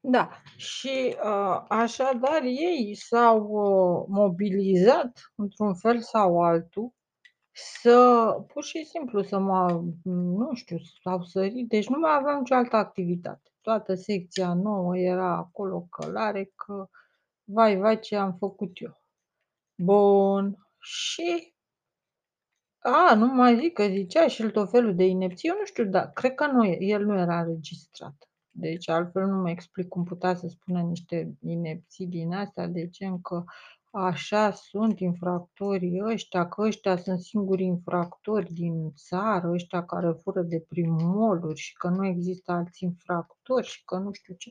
Da, și, uh, așadar ei s-au, uh, mobilizat într-un fel sau altul să pur și simplu să mă nu știu, s-au sărit, deci nu mai aveam nicio altă activitate. Toată secția nouă era acolo călare că vai, vai ce am făcut eu. Bun, și a, nu mai zic că zicea și el tot felul de inepții, eu nu știu, dar cred că nu el nu era înregistrat. Deci altfel nu mă explic cum putea să spună niște inepții din astea de gen că așa sunt infractorii ăștia, că ăștia sunt singurii infractori din țară, ăștia care fură de prin mall și că nu există alți infractori și că nu știu ce.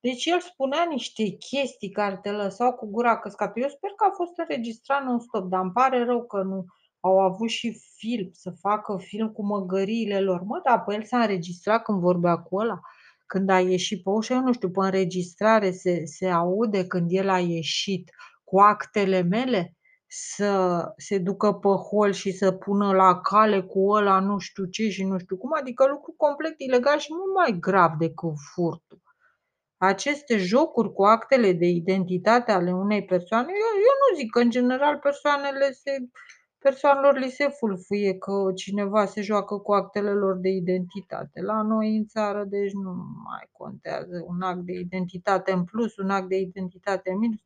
Deci el spunea niște chestii care te lăsau cu gura căscată. Eu sper că a fost înregistrat non-stop, dar îmi pare rău că nu au avut și film, să facă film cu măgăriile lor. Mă, dar pe el s-a înregistrat când vorbea cu ăla? Când a ieșit pe ușă, eu nu știu, pe înregistrare se, se aude când el a ieșit cu actele mele să se ducă pe hol și să pună la cale cu ăla nu știu ce și nu știu cum, adică lucru complet ilegal și mult mai grav decât furtul. Aceste jocuri cu actele de identitate ale unei persoane, eu, eu nu zic că în general persoanele se persoanelor li se fulfuie că cineva se joacă cu actele lor de identitate. La noi în țară, deci nu mai contează un act de identitate în plus, un act de identitate în minus.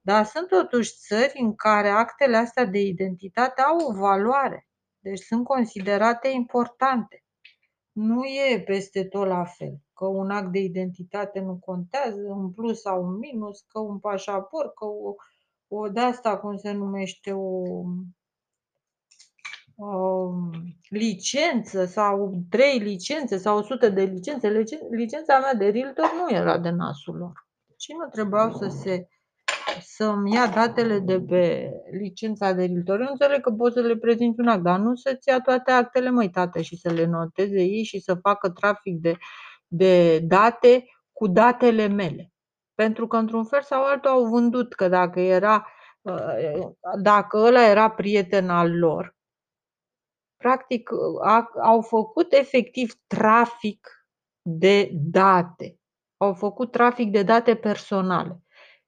Dar sunt totuși țări în care actele astea de identitate au o valoare, deci sunt considerate importante. Nu e peste tot la fel, că un act de identitate nu contează, un plus sau un minus, că un pașaport, că o, o de asta, cum se numește, o, Um, licență sau trei licențe sau 100 de licențe. Licența mea de realtor nu era de nasul lor. Și nu trebuiau să se să-mi ia datele de pe licența de realtor. Eu înțeleg că poți să le prezinți un act, dar nu să-ți ia toate actele, măi, tată, și să le noteze ei și să facă trafic de, de date cu datele mele. Pentru că, într-un fel sau altul, au vândut că dacă era uh, dacă ăla era prieten al lor, practic a, au făcut efectiv trafic de date. Au făcut trafic de date personale.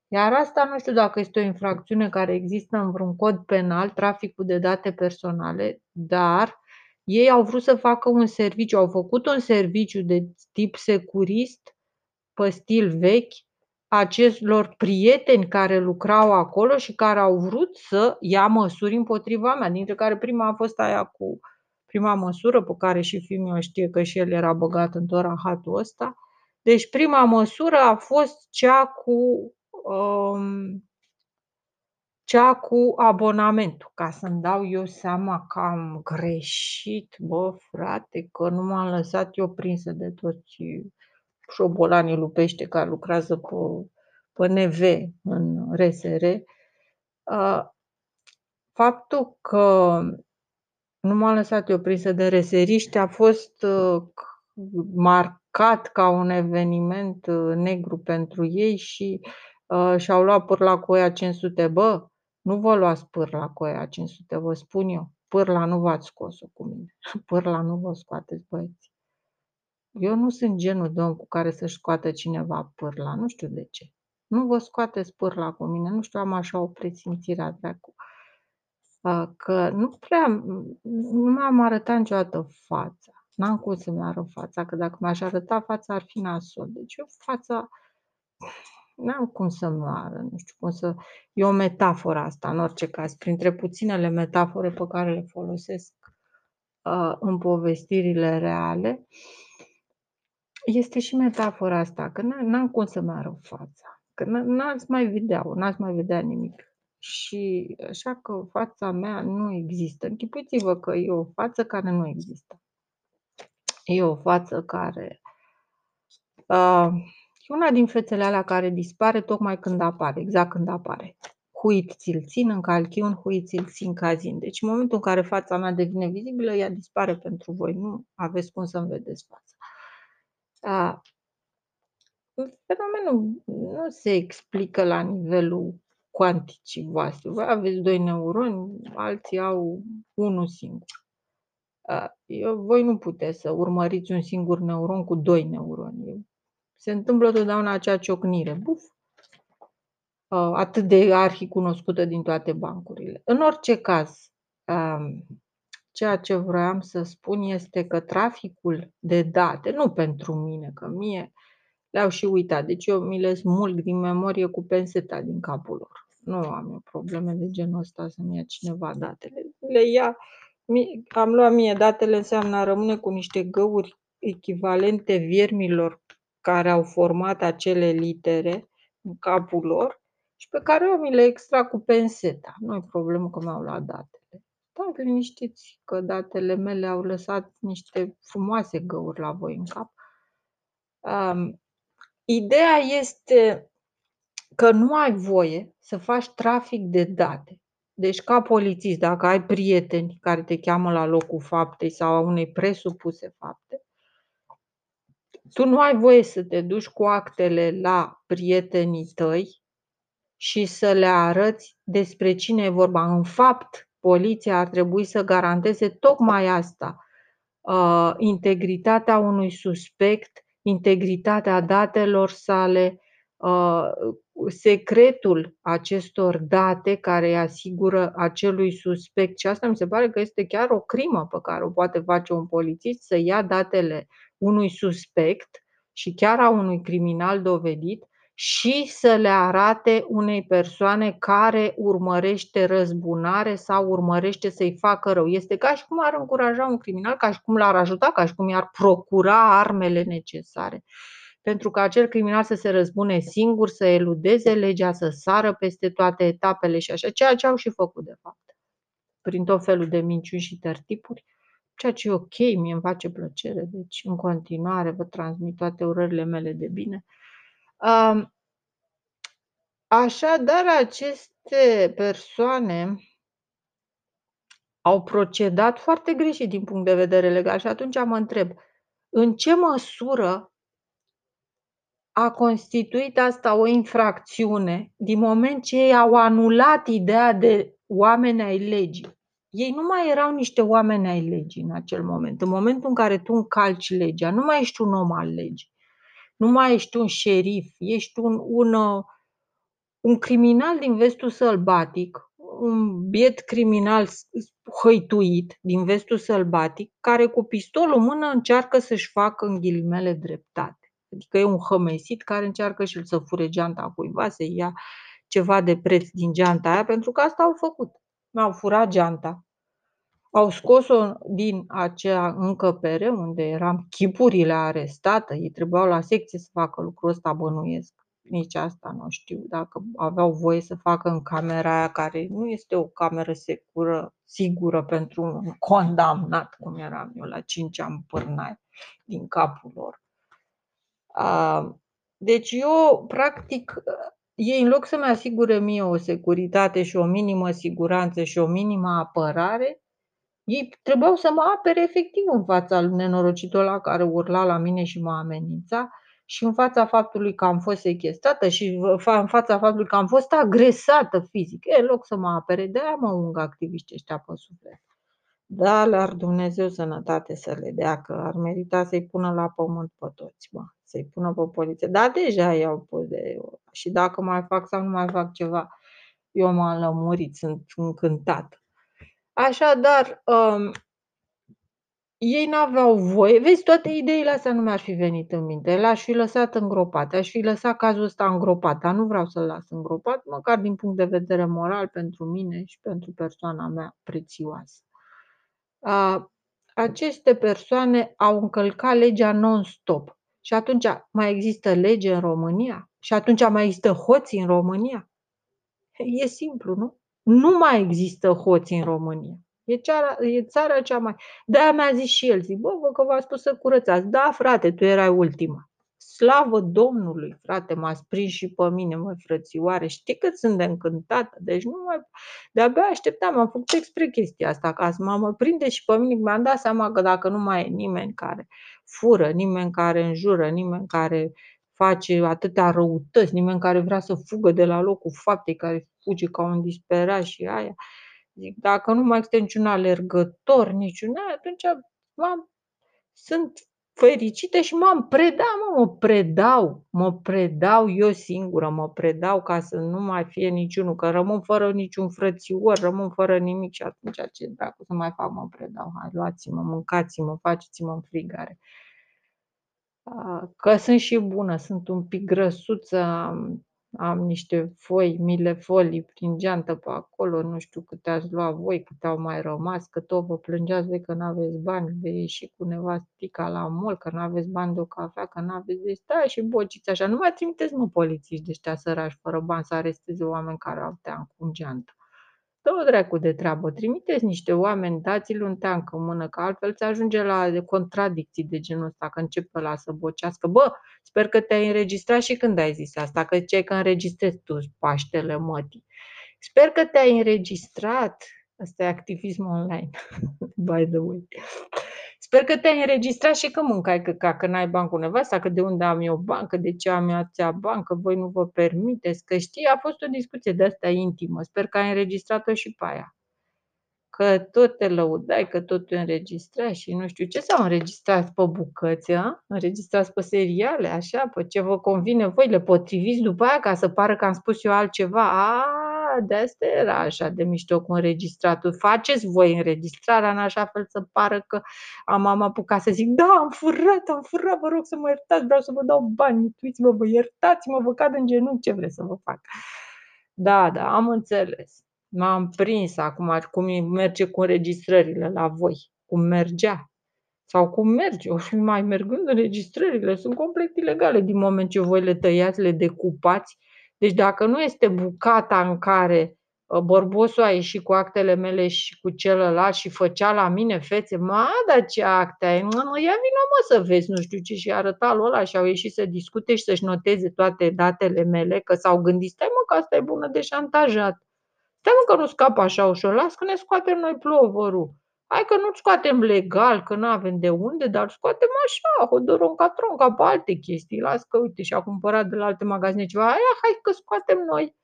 Iar asta nu știu dacă este o infracțiune care există în vreun cod penal, traficul de date personale, dar ei au vrut să facă un serviciu, au făcut un serviciu de tip securist, pe stil vechi, acestor prieteni care lucrau acolo și care au vrut să ia măsuri împotriva mea, dintre care prima a fost aia cu prima măsură pe care și fiul meu știe că și el era băgat în tot rahatul ăsta. Deci prima măsură a fost cea cu um, cea cu abonamentul, ca să-mi dau eu seama că am greșit, bă, frate, că nu m-am lăsat eu prinsă de toți șobolanii lupește care lucrează pe, pe NV în RSR. Faptul că nu m-am lăsat eu prinsă de reseriște, a fost uh, marcat ca un eveniment uh, negru pentru ei și uh, și-au luat pârla cu ea 500. Bă, nu vă luați pârla cu ea 500, vă spun eu. Pârla nu v-ați scos-o cu mine. Pârla nu vă scoateți, băieți. Eu nu sunt genul de om cu care să-și scoată cineva pârla, nu știu de ce. Nu vă scoateți pârla cu mine, nu știu, am așa o presimțire a dracu că nu prea, nu m-am arătat niciodată fața. N-am cum să-mi arăt fața, că dacă mi-aș arăta fața ar fi nasol. Deci eu fața n-am cum să-mi arăt, nu știu cum să... E o metaforă asta, în orice caz, printre puținele metafore pe care le folosesc uh, în povestirile reale, este și metafora asta, că n-am cum să-mi arăt fața, că n-ați mai vedea, n-ați mai vedea nimic și așa că fața mea nu există. Închipuiți-vă că e o față care nu există. E o față care uh, e una din fețele alea care dispare tocmai când apare, exact când apare. Huit ți-l țin în calchiun, huit ți-l țin cazin. Deci în momentul în care fața mea devine vizibilă, ea dispare pentru voi. Nu aveți cum să-mi vedeți fața. Uh, fenomenul nu se explică la nivelul cuanticii voastre. Voi aveți doi neuroni, alții au unul singur. Eu, voi nu puteți să urmăriți un singur neuron cu doi neuroni. E Se întâmplă totdeauna acea ciocnire, buf! Uh, atât de arhicunoscută din toate bancurile. În orice caz, um, ceea ce vroiam să spun este că traficul de date, nu pentru mine, că mie le-au și uitat, deci eu mi le smulg din memorie cu penseta din capul lor. Nu am eu probleme de genul ăsta să-mi ia cineva datele. Le ia, am luat mie datele, înseamnă a rămâne cu niște găuri echivalente viermilor care au format acele litere în capul lor și pe care eu mi le extrag cu penseta. Nu e problemă că mi-au luat datele. Stați liniștiți că datele mele au lăsat niște frumoase găuri la voi în cap. Um, ideea este că nu ai voie să faci trafic de date. Deci, ca polițist, dacă ai prieteni care te cheamă la locul faptei sau a unei presupuse fapte, tu nu ai voie să te duci cu actele la prietenii tăi și să le arăți despre cine e vorba. În fapt, poliția ar trebui să garanteze tocmai asta, uh, integritatea unui suspect, integritatea datelor sale, uh, secretul acestor date care îi asigură acelui suspect. Și asta mi se pare că este chiar o crimă pe care o poate face un polițist, să ia datele unui suspect și chiar a unui criminal dovedit și să le arate unei persoane care urmărește răzbunare sau urmărește să-i facă rău. Este ca și cum ar încuraja un criminal, ca și cum l-ar ajuta, ca și cum i-ar procura armele necesare pentru ca acel criminal să se răzbune singur, să eludeze legea, să sară peste toate etapele și așa, ceea ce au și făcut de fapt, prin tot felul de minciuni și tertipuri, ceea ce e ok, mie îmi face plăcere, deci în continuare vă transmit toate urările mele de bine. Așadar, aceste persoane au procedat foarte greșit din punct de vedere legal și atunci mă întreb, în ce măsură a constituit asta o infracțiune din moment ce ei au anulat ideea de oameni ai legii. Ei nu mai erau niște oameni ai legii în acel moment. În momentul în care tu încalci legea, nu mai ești un om al legii. Nu mai ești un șerif, ești un, un, un criminal din vestul sălbatic, un biet criminal hăituit din vestul sălbatic, care cu pistolul în mână încearcă să-și facă în ghilimele dreptate. Adică e un hămesit care încearcă și el să fure geanta cuiva, să ia ceva de preț din geanta aia, pentru că asta au făcut. Mi-au furat geanta. Au scos-o din acea încăpere unde eram chipurile arestate. Ei trebuiau la secție să facă lucrul ăsta, bănuiesc. Nici asta nu știu dacă aveau voie să facă în camera aia, care nu este o cameră secură, sigură pentru un condamnat, cum eram eu la 5 ani pârnai din capul lor. Deci eu, practic, ei în loc să-mi asigure mie o securitate și o minimă siguranță și o minimă apărare, ei trebuiau să mă apere efectiv în fața lui nenorocitul ăla care urla la mine și mă amenința și în fața faptului că am fost sechestrată și în fața faptului că am fost agresată fizic. E, în loc să mă apere, de-aia mă ung activiștii ăștia pe suflet. Da, le-ar Dumnezeu sănătate să le dea, că ar merita să-i pună la pământ pe toți, bă, să-i pună pe poliție. Dar deja i-au pus de Și dacă mai fac sau nu mai fac ceva, eu m-am lămurit, sunt încântat. Așadar, um, ei n-aveau voie. Vezi, toate ideile astea nu mi-ar fi venit în minte. Le-aș fi lăsat îngropat. Aș fi lăsat cazul ăsta îngropat, dar nu vreau să-l las îngropat, măcar din punct de vedere moral pentru mine și pentru persoana mea prețioasă aceste persoane au încălcat legea non-stop. Și atunci mai există lege în România? Și atunci mai există hoți în România? E simplu, nu? Nu mai există hoți în România. E, țara, e țara cea mai... De-aia mi-a zis și el, zic, bă, bă, că v-a spus să curățați. Da, frate, tu erai ultima. Slavă Domnului, frate, m-ați prins și pe mine, măi, frățioare. Știi că sunt de încântată. Deci nu mai... De-abia așteptam, am făcut expre chestia asta ca să mă prinde și pe mine. Mi-am dat seama că dacă nu mai e nimeni care fură, nimeni care înjură, nimeni care face atâtea răutăți, nimeni care vrea să fugă de la locul faptei, care fuge ca un disperat și aia. Zic, dacă nu mai este niciun alergător, niciun aia, atunci am, sunt fericită și m-am predat, mă, mă predau, mă predau eu singură, mă predau ca să nu mai fie niciunul, că rămân fără niciun frățior, rămân fără nimic și atunci ce dracu să mai fac, mă predau, hai luați-mă, mâncați-mă, faceți-mă în frigare. Că sunt și bună, sunt un pic grăsuță, am am niște foi, milefolii prin geantă pe acolo, nu știu câte ați luat voi, câte au mai rămas, că tot vă plângeați voi că n-aveți bani de ieși cu nevastica la mall, că n-aveți bani de o cafea, că n-aveți de stai și bociți așa. Nu mai trimiteți, mă, polițiști de ăștia sărași fără bani să aresteze oameni care au teanc cu geantă. Dă-o dracu de treabă, trimiteți niște oameni, dați-le un teanc în mână, că altfel ți ajunge la contradicții de genul ăsta, că începe la să bocească. Bă, sper că te-ai înregistrat și când ai zis asta, că ce că înregistrezi tu Paștele mătii. Sper că te-ai înregistrat. Asta e activism online, by the way. Sper că te-ai înregistrat și că mâncai că, că n-ai bani cu nevasta, că de unde am eu bancă, de ce am eu ația bancă, voi nu vă permiteți, că știi, a fost o discuție de asta intimă. Sper că ai înregistrat-o și pe aia. Că tot te lăudai, că tot te înregistrai și nu știu ce, sau înregistrați pe bucăți, a? înregistrați pe seriale, așa, pe ce vă convine voi, le potriviți după aia ca să pară că am spus eu altceva. A, de asta era așa de mișto cu înregistratul. Faceți voi înregistrarea în așa fel să pară că am, am apucat să zic, da, am furat, am furat, vă rog să mă iertați, vreau să vă dau bani, uiți-mă, vă iertați-mă, vă cad în genunchi, ce vreți să vă fac. Da, da, am înțeles. M-am prins acum cum merge cu înregistrările la voi, cum mergea. Sau cum merge, o fi mai mergând înregistrările, sunt complet ilegale din moment ce voi le tăiați, le decupați deci dacă nu este bucata în care uh, Borbosul a ieșit cu actele mele și cu celălalt și făcea la mine fețe, mă, dar ce acte ai? Mă, ia vină mă să vezi, nu știu ce, și arăta lui ăla și au ieșit să discute și să-și noteze toate datele mele, că s-au gândit, stai mă că asta e bună de șantajat. Stai mă că nu scapă așa ușor, las că ne scoatem noi plovărul. Hai că nu-ți scoatem legal, că nu avem de unde, dar scoatem așa, hodoronca tronca pe alte chestii. Las că, uite, și-a cumpărat de la alte magazine ceva. Aia, hai că scoatem noi.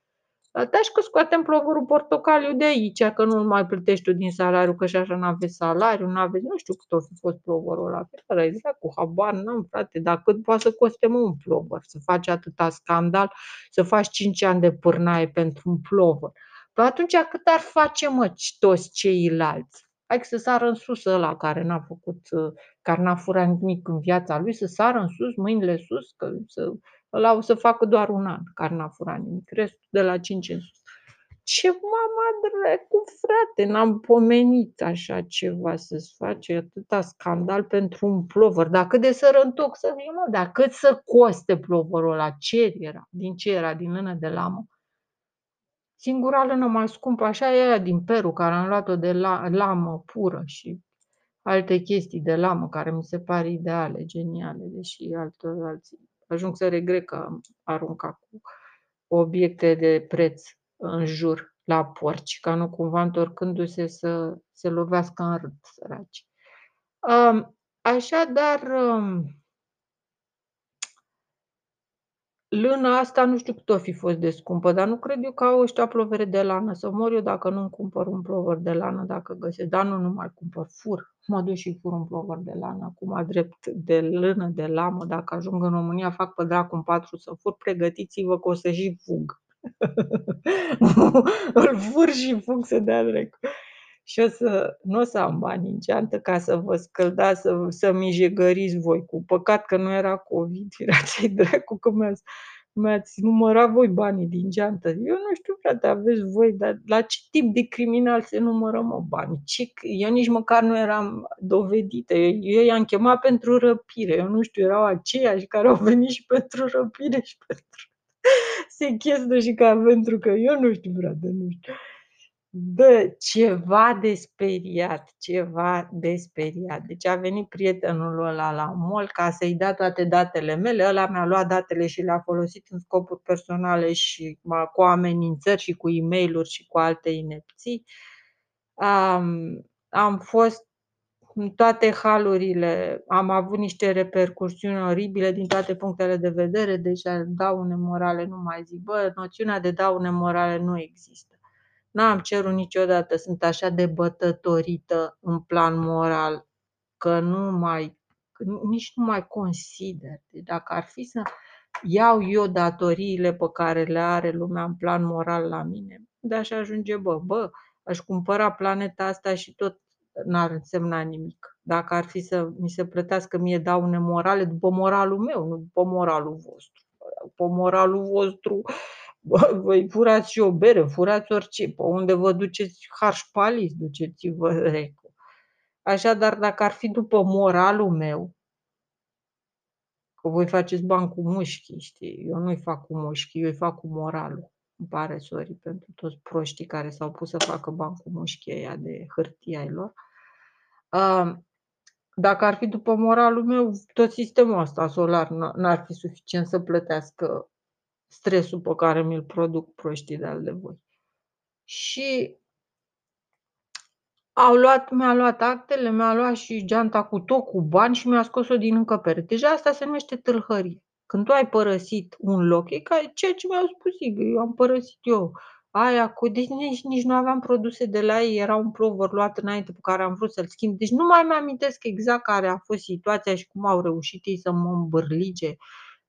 Da, și că scoatem plovărul portocaliu de aici, că nu mai plătești tu din salariu, că și așa nu aveți salariu, nu aveți, nu știu cât o fi fost plovărul ăla. Dar exact, cu habar n-am, frate, dar cât poate să coste mă un plovăr, să faci atâta scandal, să faci 5 ani de pârnaie pentru un plovăr. Păi atunci cât ar face, mă, toți ceilalți? Hai să sară în sus ăla care n-a făcut, uh, care n-a furat nimic în viața lui, să sară în sus, mâinile sus, că să, ăla o să facă doar un an care n-a furat nimic, restul de la 5 în sus. Ce mama dracu, frate, n-am pomenit așa ceva să-ți face atâta scandal pentru un plover. Dar cât de sărăntoc să fie, mă, dar cât să coste ploverul ăla? Ce era? Din ce era? Din lână de lamă? Singura lână mai scumpă așa e aia din Peru, care am luat-o de la, lamă pură și alte chestii de lamă care mi se par ideale, geniale, deși altă, alții ajung să regret că am aruncat cu obiecte de preț în jur la porci, ca nu cumva întorcându-se să se lovească în râd, săraci. Așadar, Lâna asta nu știu cât o fi fost de scumpă, dar nu cred eu că au ăștia plovere de lană. Să mor eu dacă nu-mi cumpăr un plover de lană, dacă găsesc. Dar nu, nu mai cumpăr. Fur. Mă duc și fur un plover de lană. Acum, drept de lână, de lamă, dacă ajung în România, fac pe dracu un patru să fur. Pregătiți-vă că o să și fug. Îl fur și fug să dea dracu și o să, nu o să am bani în geantă ca să vă scăldați, să, să mijegăriți voi. Cu păcat că nu era COVID, era cei dracu că mi-ați, mi-ați numărat voi banii din geantă. Eu nu știu, frate, aveți voi, dar la ce tip de criminal se numără, mă, bani? Ce, eu nici măcar nu eram dovedită. Eu, eu i-am chemat pentru răpire. Eu nu știu, erau aceiași care au venit și pentru răpire și pentru sechestru și ca pentru că eu nu știu, frate, nu știu. Bă, ceva de speriat, ceva de speriat. Deci a venit prietenul ăla la mall ca să-i dea toate datele mele, ăla mi-a luat datele și le-a folosit în scopuri personale și cu amenințări și cu e mail și cu alte inepții. Am, am fost în toate halurile, am avut niște repercursiuni oribile din toate punctele de vedere, deci daune morale nu mai zic. Bă, noțiunea de daune morale nu există. N-am cerut niciodată, sunt așa de bătătorită în plan moral că nu mai nici nu mai consider. Deci dacă ar fi să iau eu datoriile pe care le are lumea în plan moral la mine, de aș ajunge, bă, bă, aș cumpăra planeta asta și tot n-ar însemna nimic. Dacă ar fi să mi se plătească mie daune morale după moralul meu, nu după moralul vostru. După moralul vostru, bă, voi furați și o bere, furați orice, pe unde vă duceți harșpalis, duceți-vă recu. Așadar, dacă ar fi după moralul meu, că voi faceți bani cu mușchi, știi? Eu nu-i fac cu mușchi, eu îi fac cu moralul. Îmi pare sorry pentru toți proștii care s-au pus să facă bani cu mușchii aia de hârtie ai lor. Dacă ar fi după moralul meu, tot sistemul ăsta solar n-ar fi suficient să plătească stresul pe care mi-l produc proștii de al de voi. Și au luat, mi-a luat actele, mi-a luat și geanta cu tot cu bani și mi-a scos-o din încăpere. Deja asta se numește tâlhărie. Când tu ai părăsit un loc, e ca ceea ce mi-au spus ei, eu am părăsit eu aia cu... Deci nici, nici nu aveam produse de la ei, era un plover luat înainte pe care am vrut să-l schimb. Deci nu mai mi-amintesc exact care a fost situația și cum au reușit ei să mă îmbârlige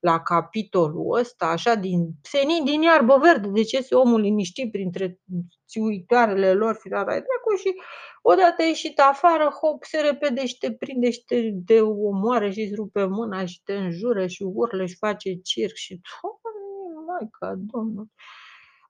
la capitolul ăsta, așa, din senin din iarbă verde, de ce se omul liniștit printre țiuitoarele lor, firara dracu, și odată ieșit afară, hop, se repede și te prinde și te, te omoare și îți rupe mâna și te înjură și urlă și face circ și, mai ca domnul.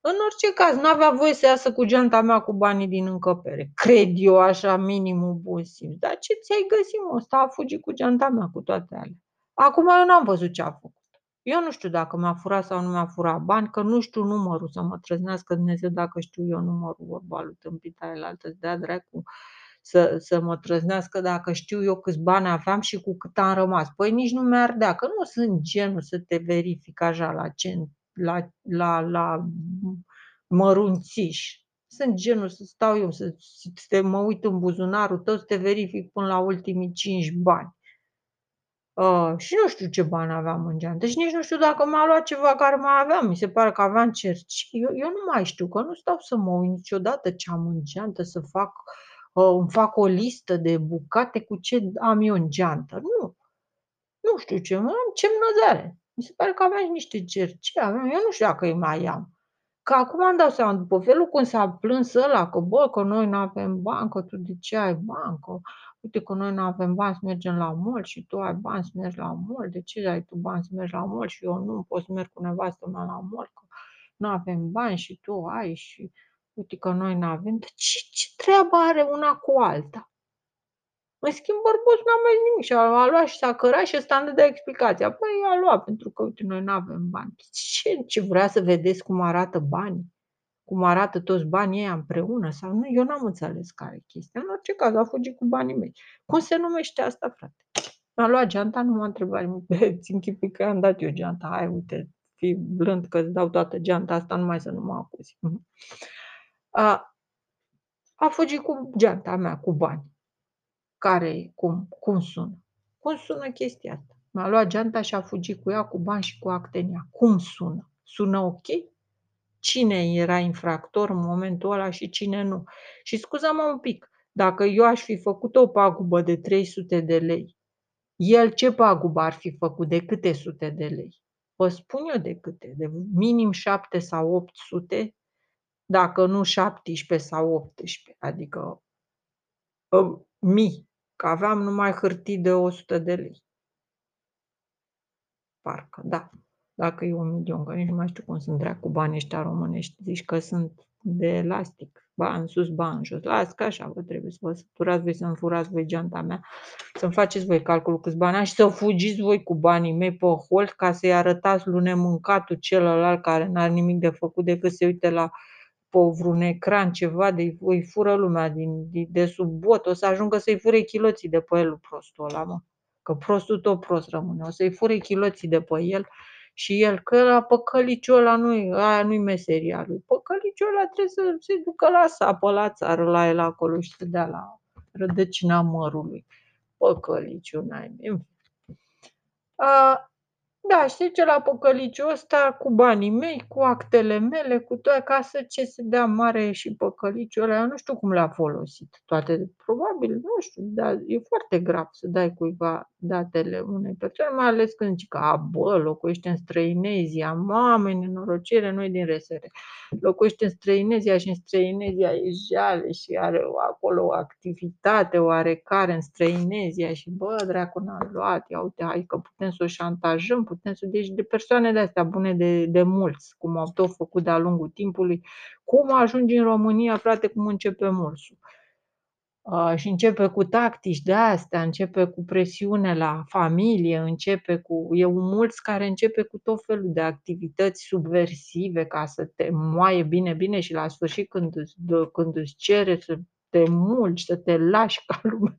În orice caz, nu avea voie să iasă cu geanta mea cu banii din încăpere. Cred eu așa, minimul bun simț. Dar ce ți-ai găsit, mă? Ăsta a fugit cu geanta mea cu toate alea. Acum eu n-am văzut ce a făcut. Eu nu știu dacă mi-a furat sau nu mi-a furat bani, că nu știu numărul să mă trăznească Dumnezeu dacă știu eu numărul vorba lui tâmpita el altă de dea dracu să, să mă trăznească dacă știu eu câți bani aveam și cu cât am rămas. Păi nici nu mi-ar dea, că nu sunt genul să te verific așa la, cent, la, la, la mărunțiș. Sunt genul să stau eu, să, să te mă uit în buzunarul tău, să te verific până la ultimii cinci bani. Uh, și nu știu ce bani aveam în geantă și nici nu știu dacă m-a luat ceva care mai aveam. Mi se pare că aveam cerci. Eu, eu nu mai știu, că nu stau să mă uit niciodată ce am în geantă, să fac, uh, îmi fac o listă de bucate cu ce am eu în geantă. Nu. Nu știu ce, am ce mânăzare. Mi se pare că aveam niște cerci, aveam, eu nu știu dacă îi mai am. Că acum îmi dau seama, după felul cum s-a plâns ăla, că bă, că noi nu avem bancă, tu de ce ai bancă? Uite că noi nu avem bani să mergem la mall și tu ai bani să mergi la mall. De ce ai tu bani să mergi la mall și eu nu pot să merg cu nevastă mea la mall? Că nu avem bani și tu ai și uite că noi nu avem. Dar ce, ce treabă are una cu alta? În schimb, bărbosul n-a mai nimic și a luat și s-a cărat și ăsta îmi dă explicația. Păi a luat pentru că, uite, noi nu avem bani. Ce, ce vrea să vedeți cum arată banii? cum arată toți banii ăia împreună sau nu, eu n-am înțeles care e chestia. În orice caz, a fugit cu banii mei. Cum se numește asta, frate? Mi-a luat geanta, nu m-a întrebat nimic. Ți închipui că am dat eu geanta. Hai, uite, fi blând că îți dau toată geanta asta, numai să nu mă acuzi. Mhm. A, a fugit cu geanta mea, cu bani. Care, cum, cum sună? Cum sună chestia asta? Mi-a luat geanta și a fugit cu ea, cu bani și cu actenia. Cum sună? Sună ok? cine era infractor în momentul ăla și cine nu. Și scuză-mă un pic, dacă eu aș fi făcut o pagubă de 300 de lei, el ce pagubă ar fi făcut? De câte sute de lei? Vă spun eu de câte, de minim 7 sau 800, dacă nu 17 sau 18, adică uh, mii, că aveam numai hârtii de 100 de lei. Parcă, da dacă e un milion, că nici nu mai știu cum sunt dracu banii ăștia românești, zici că sunt de elastic, bani sus, bani jos. Las că așa vă trebuie să vă săturați voi să-mi furați voi geanta mea, să-mi faceți voi calculul câți bani am și să fugiți voi cu banii mei pe hol ca să-i arătați lui nemâncatul celălalt care n-are nimic de făcut decât să se uite la pe vreun ecran ceva de îi fură lumea din, de, de sub bot, o să ajungă să-i fure chiloții de pe el prostul ăla, mă. Că prostul tot prost rămâne. O să-i fure chiloții de pe el și el că la păcăliciul ăla nu aia nu-i meseria lui. Păcăliciul ăla trebuie să se ducă la sapă, la țară, la el acolo și să dea la rădăcina mărului. Păcăliciul n-ai. Da, știi ce la păcăliciul ăsta cu banii mei, cu actele mele, cu toate, ca să ce se dea mare și păcăliciul ăla, nu știu cum le-a folosit. Toate, probabil, nu știu, dar e foarte grav să dai cuiva datele unei persoane, mai ales când zici că, a, bă, locuiește în Străinezia, mamă, nenorocire, noi din RSR. Locuiește în Străinezia și în Străinezia e jale și are acolo o activitate oarecare în Străinezia și, bă, dracu n-a luat, ia uite, hai că putem să o șantajăm, putem să... Deci de persoane de-astea bune de, de mulți, cum au tot făcut de-a lungul timpului, cum ajungi în România, frate, cum începe mulsul și începe cu tactici de astea, începe cu presiune la familie, începe cu... E un mulți care începe cu tot felul de activități subversive ca să te moaie bine, bine și la sfârșit când îți, când îți cere să te mulgi, să te lași ca lumea,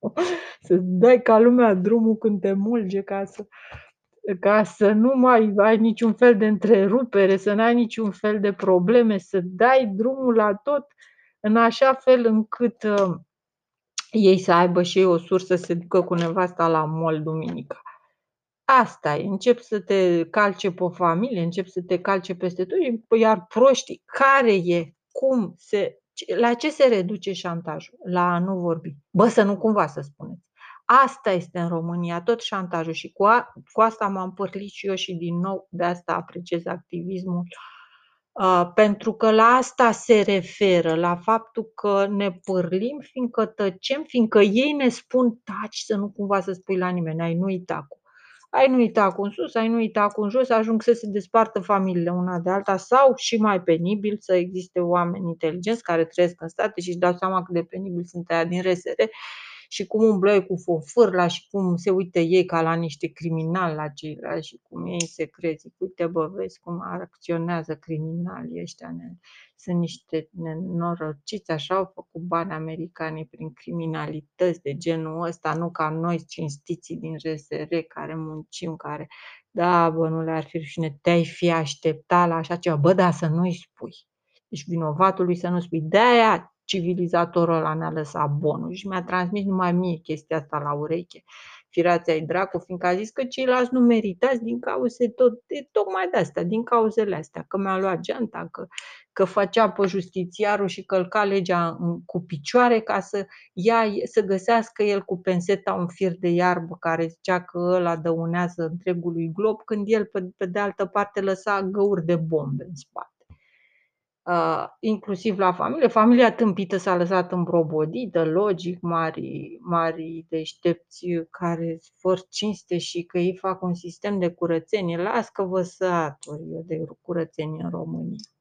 să dai ca lumea drumul când te mulge ca să, ca să nu mai ai niciun fel de întrerupere, să n-ai niciun fel de probleme, să dai drumul la tot în așa fel încât uh, ei să aibă și ei o sursă să se ducă cu nevasta la mall duminica. Asta e, încep să te calce pe familie, încep să te calce peste tot, iar proștii, care e, cum se, la ce se reduce șantajul? La a nu vorbi. Bă, să nu cumva să spuneți. Asta este în România, tot șantajul și cu, a, cu asta m-am părlit și eu și din nou de asta apreciez activismul uh, pentru că la asta se referă, la faptul că ne pârlim fiindcă tăcem, fiindcă ei ne spun taci să nu cumva să spui la nimeni, ai nu uita cu. Ai nu uita cu în sus, ai nu uita cu în jos, ajung să se despartă familiile una de alta sau și mai penibil să existe oameni inteligenți care trăiesc în state și își dau seama cât de penibil sunt aia din RSR și cum umblă cu fofârla și cum se uită ei ca la niște criminali la ceilalți și cum ei se crezi. Uite bă, vezi cum acționează criminalii ăștia. Ne, sunt niște nenorociți, așa au făcut bani americani prin criminalități de genul ăsta, nu ca noi cinstiții din RSR care muncim, care da, bă, nu le-ar fi rușine, te-ai fi așteptat la așa ceva. Bă, da, să nu-i spui. Deci vinovatului să nu spui. De-aia civilizatorul ăla ne-a lăsat bonul și mi-a transmis numai mie chestia asta la ureche. Firația ai dracu, fiindcă a zis că ceilalți nu meritați din cauze tot, de, tocmai de astea, din cauzele astea, că mi-a luat geanta, că, că făcea pe justițiarul și călca legea cu picioare ca să, ia, să găsească el cu penseta un fir de iarbă care zicea că ăla dăunează întregului glob, când el pe, pe de altă parte lăsa găuri de bombe în spate uh, inclusiv la familie. Familia tâmpită s-a lăsat îmbrobodită, logic, mari, mari deștepți care vor cinste și că ei fac un sistem de curățenie. Las că vă satur eu de curățenie în România.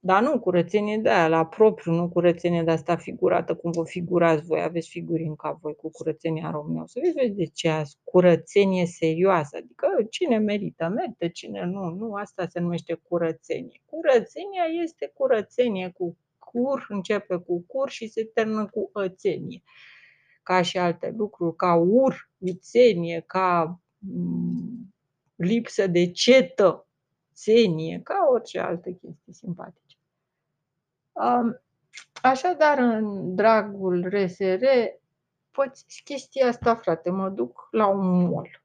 Dar nu curățenie de aia, la propriu, nu curățenie de asta figurată, cum vă figurați voi, aveți figurini ca voi cu curățenia în România. O să vezi de ce azi, curățenie serioasă, adică cine merită, merită, cine nu, nu, asta se numește curățenie. Curățenia este curățenie cu cur, începe cu cur și se termină cu ățenie. Ca și alte lucruri, ca ur, uțenie, ca mm, lipsă de cetă, țenie, ca orice alte chestii simpatice. Așadar, în dragul RSR, poți chestia asta, frate, mă duc la un mall.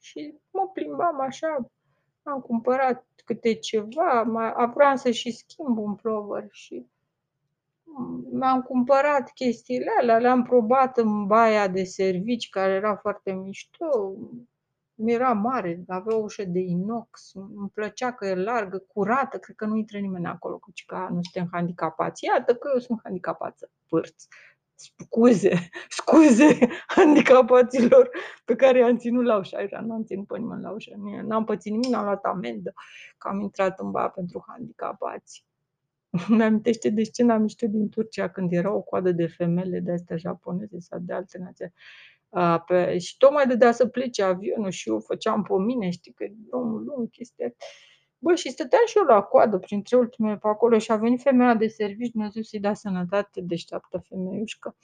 Și mă plimbam așa, am cumpărat câte ceva, mai, vreau să și schimb un plover și mi-am cumpărat chestiile alea, le-am probat în baia de servici care era foarte mișto, era mare, avea o ușă de inox, îmi plăcea că e largă, curată, cred că nu intră nimeni acolo, căci că nu suntem handicapați. Iată că eu sunt handicapață, părți. Scuze, scuze handicapaților pe care i-am ținut la ușă. Așa, nu am ținut pe nimeni la ușă, n-am pățit nimic, n-am luat amendă, că am intrat în ba pentru handicapați. Mi-amintește de scena mișto din Turcia când era o coadă de femele de astea japoneze sau de alte nații pe, și tocmai dădea să plece avionul și eu făceam pe mine, știi că drumul lung, chestia. Bă, și stăteam și eu la coadă printre ultimele pe acolo și a venit femeia de serviciu, Dumnezeu să-i dea sănătate, deșteaptă femeiușcă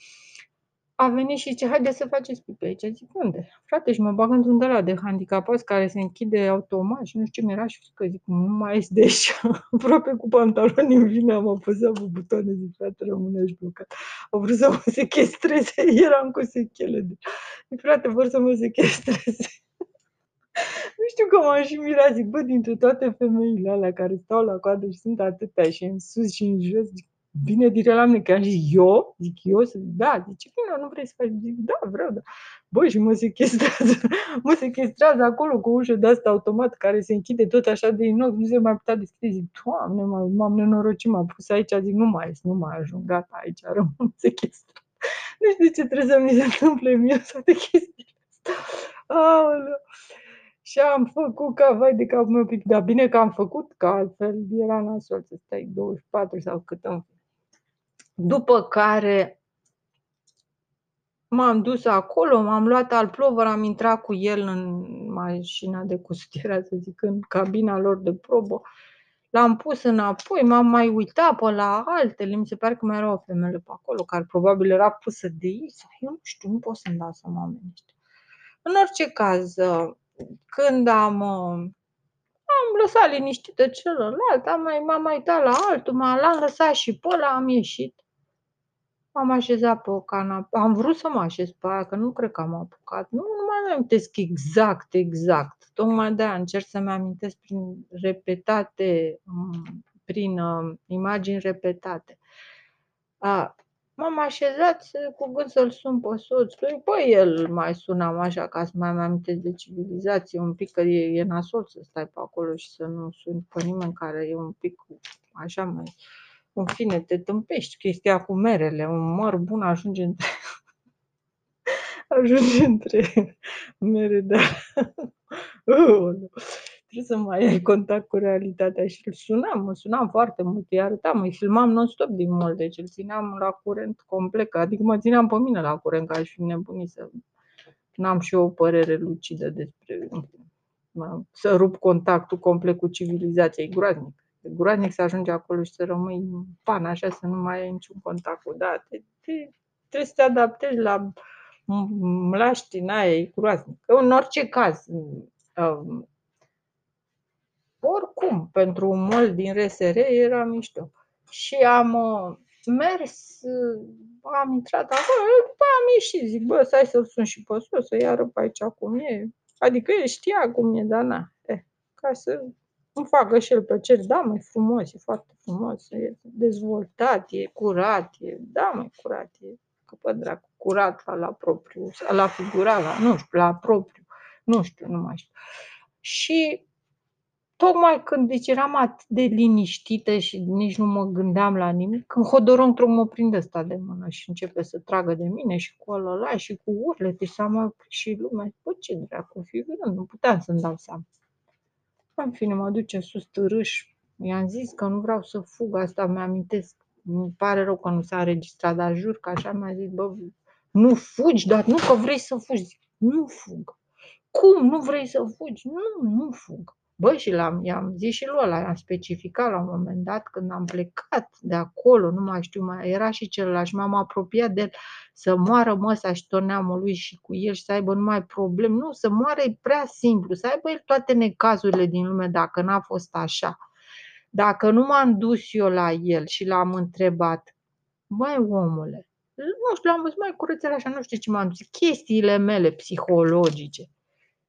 a venit și zice, haide să faceți pipi aici. Zic, unde? Frate, și mă bag într-un de la de handicapați care se închide automat și nu știu ce mi-era și că zic, nu mai ies de aici. Aproape cu pantaloni în vine, am apăsat pe butoane, zic, frate, rămâne și blocat. Au vrut să mă sechestreze, eram cu sechele. De... Zic, frate, vor să mă sechestreze. nu știu că m-am și mirat, zic, bă, dintre toate femeile alea care stau la coadă și sunt atâtea și în sus și în jos, zic, vine direct la mine, că am zis, eu? Zic, eu? Să zic, da, zice, bine, nu vrei să faci? Zic, da, vreau, da. Băi, și mă sequestrează, mă sequestrează acolo cu o ușă de asta automat care se închide tot așa de inox, nu se mai putea deschide. Zic, Doamne, m-am nenorocit, m-am pus aici, zic, nu mai ies, nu mai ajung, gata, aici rămân sequestrat. Nu știu de ce trebuie să mi se întâmple mie toate chestiile astea. Aoleu. Și am făcut ca vai de capul meu pic, dar bine că am făcut, că altfel era nasol să stai 24 sau cât am După care m-am dus acolo, m-am luat al plover, am intrat cu el în mașina de custierea, să zic, în cabina lor de probă. L-am pus înapoi, m-am mai uitat pe la altele, mi se pare că mai era o femeie pe acolo, care probabil era pusă de ei, sau eu nu știu, nu pot să-mi dau seama oamenii În orice caz, când am, am lăsat liniștită celălalt, am mai, m-am mai dat la altul, l-am lăsat și pe ăla, am ieșit. Am așezat pe o canapă, am vrut să mă așez pe aia, că nu cred că am apucat. Nu, nu mai amintesc exact, exact. Tocmai de-aia încerc să-mi amintesc prin repetate, prin uh, imagini repetate. A, M-am așezat cu gând să-l sun pe soțul. Păi el mai sunam așa ca să mai am aminte de civilizație un pic, că e, e nasol să stai pe acolo și să nu suni pe nimeni care e un pic așa mai... În fine, te tâmpești. Chestia cu merele, un măr bun ajunge între... ajunge între mere, de trebuie să mai ai contact cu realitatea și îl sunam, mă sunam foarte mult, îi arătam, îi filmam non-stop din mult, deci îl țineam la curent complet, adică mă țineam pe mine la curent, ca aș fi nebunit să n-am și eu o părere lucidă despre să rup contactul complet cu civilizația, e groaznic. E groaznic să ajungi acolo și să rămâi în pan, așa, să nu mai ai niciun contact cu da, te, te, trebuie să te adaptezi la mlaștina aia, e groaznic. În orice caz, um, oricum, pentru un mol din RSR era mișto. Și am uh, mers, uh, am intrat acolo, după am ieșit, zic, bă, stai să-l sun și pe sus, să iară pe aici cum e. Adică el știa cum e, dar na, eh, ca să îmi facă și el plăceri, da, mai frumos, e foarte frumos, e dezvoltat, e curat, e, da, mai curat, e, că pe dracu, curat la, la propriu, la figurat, la, nu știu, la propriu, nu știu, nu mai știu. Și tocmai când deci eram atât de liniștită și nici nu mă gândeam la nimic, când Hodoron mă prinde ăsta de mână și începe să tragă de mine și cu ăla și cu urlete și s-a mai oprit și lumea. Bă, ce dracu, fi vrând, nu puteam să-mi dau seama. În fine, mă duce sus târâș. I-am zis că nu vreau să fug, asta mi-amintesc. Mi pare rău că nu s-a înregistrat, dar jur că așa mi-a zis, bă, nu fugi, dar nu că vrei să fugi. Nu fug. Cum? Nu vrei să fugi? Nu, nu fug. Bă, și l-am, i-am zis și lui ăla, i-am specificat la un moment dat când am plecat de acolo, nu mai știu, mai era și celălalt și m-am apropiat de el să moară măsa și tot neamul lui și cu el și să aibă numai probleme. Nu, să moară e prea simplu, să aibă el toate necazurile din lume dacă n-a fost așa. Dacă nu m-am dus eu la el și l-am întrebat, mai omule, nu știu, l-am văzut mai curățel așa, nu știu ce m-am zis, chestiile mele psihologice.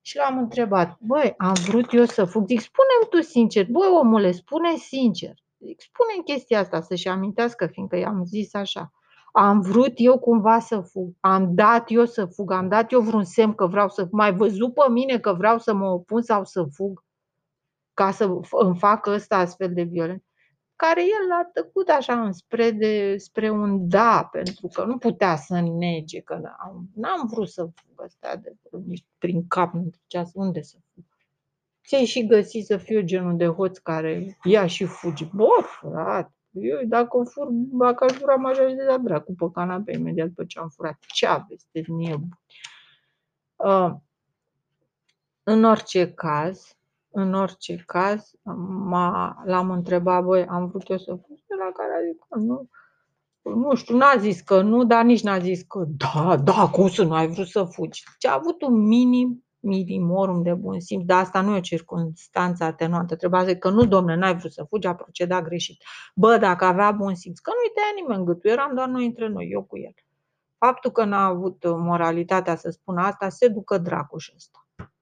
Și l-am întrebat, băi, am vrut eu să fug. Zic, spune tu sincer, băi omule, spune sincer. Zic, spune chestia asta, să-și amintească, fiindcă i-am zis așa. Am vrut eu cumva să fug, am dat eu să fug, am dat eu vreun semn că vreau să mai văzut pe mine că vreau să mă opun sau să fug ca să îmi fac ăsta astfel de violent care el a tăcut așa spre, de, spre un da, pentru că nu putea să nege, că n-am vrut să fug ăsta de nici prin cap, nu trecea unde să fug. Ți-ai și găsit să fiu genul de hoț care ia și fugi. Bă, frate, eu dacă fur, dacă aș fura, m-aș de la dracu pe canapea imediat după ce am furat. Ce aveți de nebun? Uh, în orice caz, în orice caz, m-a, l-am întrebat, băi, am vrut eu să fug, la care a zis că nu, nu știu, n-a zis că nu, dar nici n-a zis că da, da, cum să nu ai vrut să fugi. Ce a avut un minim minimorum de bun simț, dar asta nu e o circunstanță atenuantă. Trebuia să zic că nu, domne, n-ai vrut să fugi, a procedat greșit. Bă, dacă avea bun simț, că nu-i tăia nimeni gâtul, eram doar noi între noi, eu cu el. Faptul că n-a avut moralitatea să spună asta, se ducă dracu și ăsta.